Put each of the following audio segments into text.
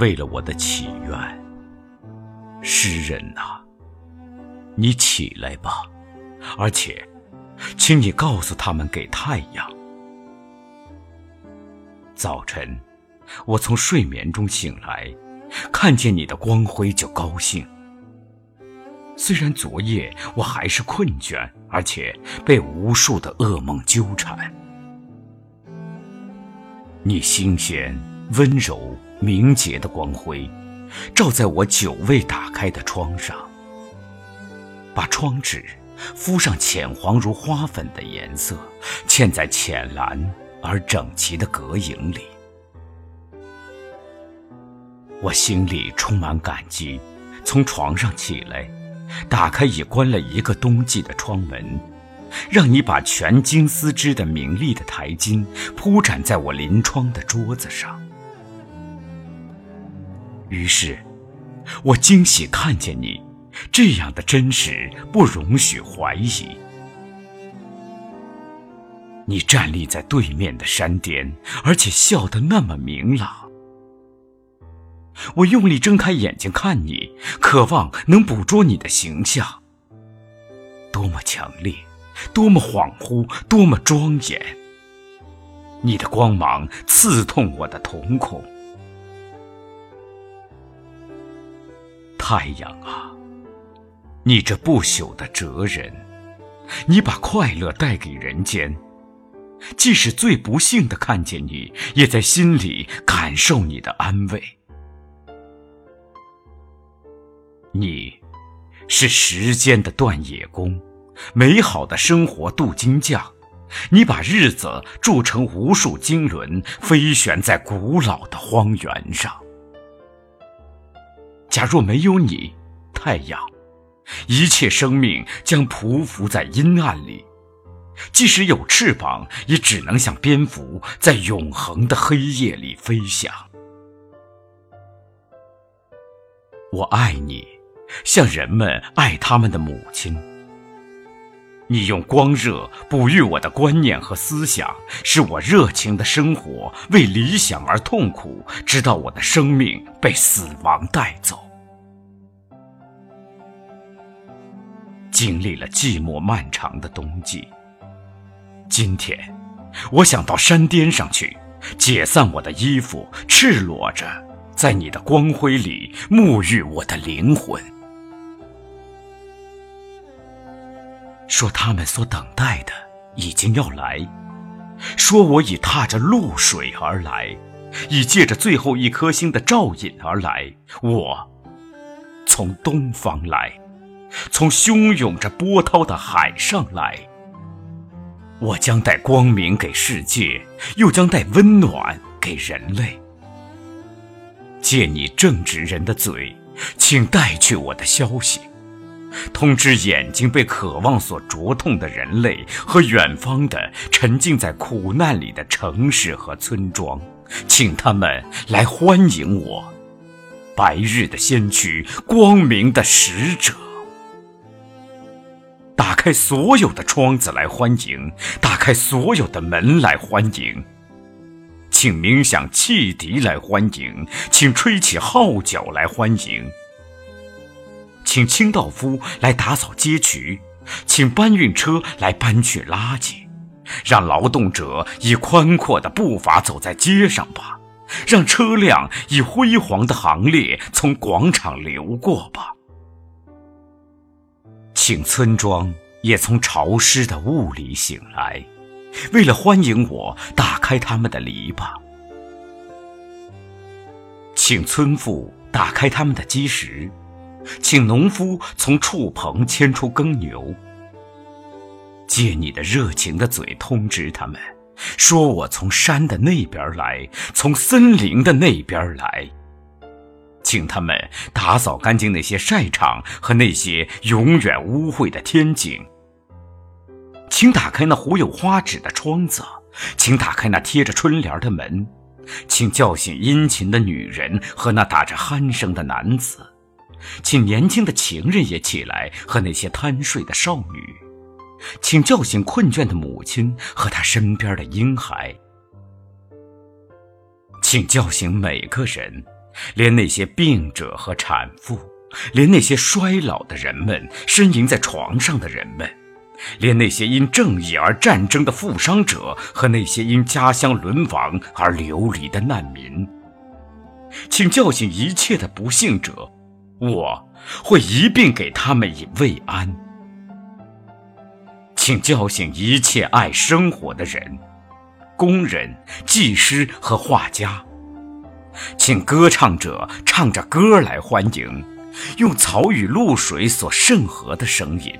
为了我的祈愿，诗人呐，你起来吧，而且，请你告诉他们给太阳。早晨，我从睡眠中醒来，看见你的光辉就高兴。虽然昨夜我还是困倦，而且被无数的噩梦纠缠，你新鲜、温柔、明洁的光辉，照在我久未打开的窗上，把窗纸敷上浅黄如花粉的颜色，嵌在浅蓝而整齐的隔影里。我心里充满感激，从床上起来。打开已关了一个冬季的窗门，让你把全金丝织的明丽的台巾铺展在我临窗的桌子上。于是，我惊喜看见你，这样的真实不容许怀疑。你站立在对面的山巅，而且笑得那么明朗。我用力睁开眼睛看你，渴望能捕捉你的形象。多么强烈，多么恍惚，多么庄严！你的光芒刺痛我的瞳孔。太阳啊，你这不朽的哲人，你把快乐带给人间，即使最不幸的看见你，也在心里感受你的安慰。你，是时间的断野工，美好的生活镀金匠。你把日子铸成无数经轮，飞旋在古老的荒原上。假若没有你，太阳，一切生命将匍匐在阴暗里。即使有翅膀，也只能像蝙蝠，在永恒的黑夜里飞翔。我爱你。像人们爱他们的母亲，你用光热哺育我的观念和思想，使我热情的生活，为理想而痛苦，直到我的生命被死亡带走。经历了寂寞漫长的冬季，今天，我想到山巅上去，解散我的衣服，赤裸着，在你的光辉里沐浴我的灵魂。说他们所等待的已经要来，说我已踏着露水而来，已借着最后一颗星的照引而来。我从东方来，从汹涌着波涛的海上来。我将带光明给世界，又将带温暖给人类。借你正直人的嘴，请带去我的消息。通知眼睛被渴望所灼痛的人类和远方的沉浸在苦难里的城市和村庄，请他们来欢迎我，白日的先驱，光明的使者。打开所有的窗子来欢迎，打开所有的门来欢迎，请鸣响汽笛来欢迎，请吹起号角来欢迎。请清道夫来打扫街渠，请搬运车来搬去垃圾，让劳动者以宽阔的步伐走在街上吧，让车辆以辉煌的行列从广场流过吧。请村庄也从潮湿的雾里醒来，为了欢迎我，打开他们的篱笆。请村妇打开他们的基石。请农夫从畜棚牵出耕牛，借你的热情的嘴通知他们，说我从山的那边来，从森林的那边来。请他们打扫干净那些晒场和那些永远污秽的天井。请打开那糊有花纸的窗子，请打开那贴着春联的门，请叫醒殷勤的女人和那打着鼾声的男子。请年轻的情人也起来，和那些贪睡的少女，请叫醒困倦的母亲和她身边的婴孩，请叫醒每个人，连那些病者和产妇，连那些衰老的人们，呻吟在床上的人们，连那些因正义而战争的负伤者和那些因家乡沦亡而流离的难民，请叫醒一切的不幸者，我会一并给他们以慰安。请叫醒一切爱生活的人，工人、技师和画家。请歌唱者唱着歌来欢迎，用草与露水所渗合的声音；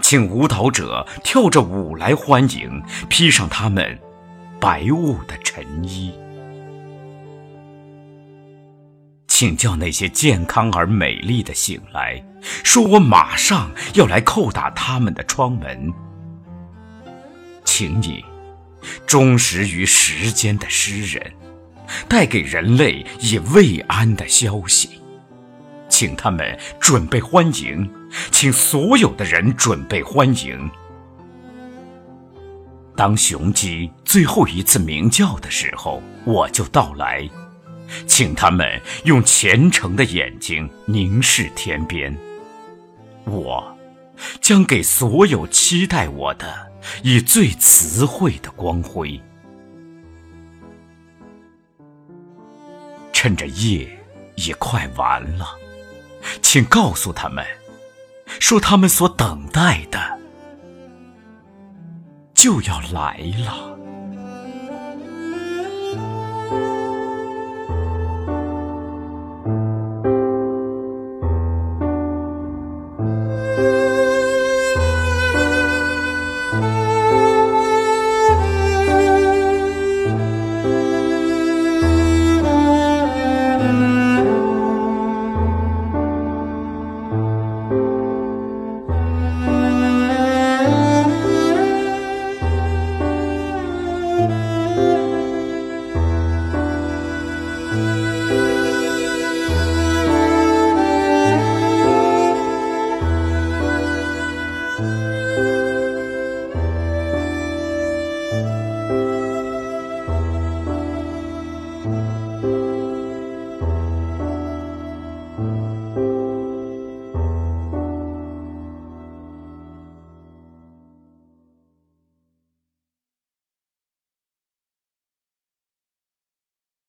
请舞蹈者跳着舞来欢迎，披上他们白雾的晨衣；请叫那些健康而美丽的醒来，说我马上要来叩打他们的窗门。请你，忠实于时间的诗人。带给人类以慰安的消息，请他们准备欢迎，请所有的人准备欢迎。当雄鸡最后一次鸣叫的时候，我就到来，请他们用虔诚的眼睛凝视天边，我将给所有期待我的以最慈惠的光辉。趁着夜已快完了，请告诉他们，说他们所等待的就要来了。